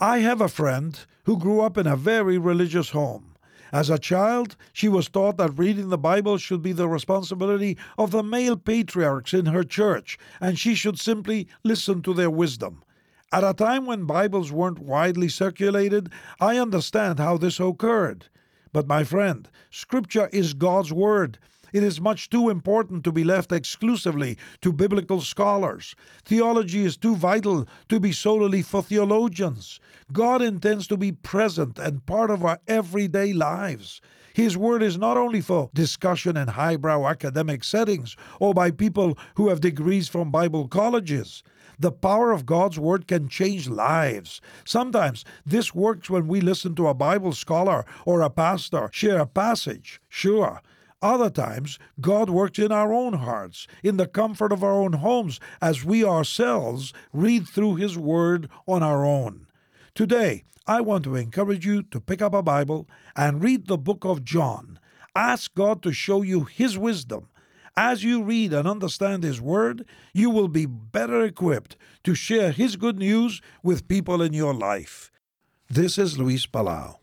I have a friend who grew up in a very religious home. As a child, she was taught that reading the Bible should be the responsibility of the male patriarchs in her church, and she should simply listen to their wisdom. At a time when Bibles weren't widely circulated, I understand how this occurred. But, my friend, Scripture is God's Word. It is much too important to be left exclusively to biblical scholars. Theology is too vital to be solely for theologians. God intends to be present and part of our everyday lives. His word is not only for discussion in highbrow academic settings or by people who have degrees from Bible colleges. The power of God's Word can change lives. Sometimes this works when we listen to a Bible scholar or a pastor share a passage, sure. Other times, God works in our own hearts, in the comfort of our own homes, as we ourselves read through His Word on our own. Today, I want to encourage you to pick up a Bible and read the book of John. Ask God to show you His wisdom. As you read and understand His Word, you will be better equipped to share His good news with people in your life. This is Luis Palau.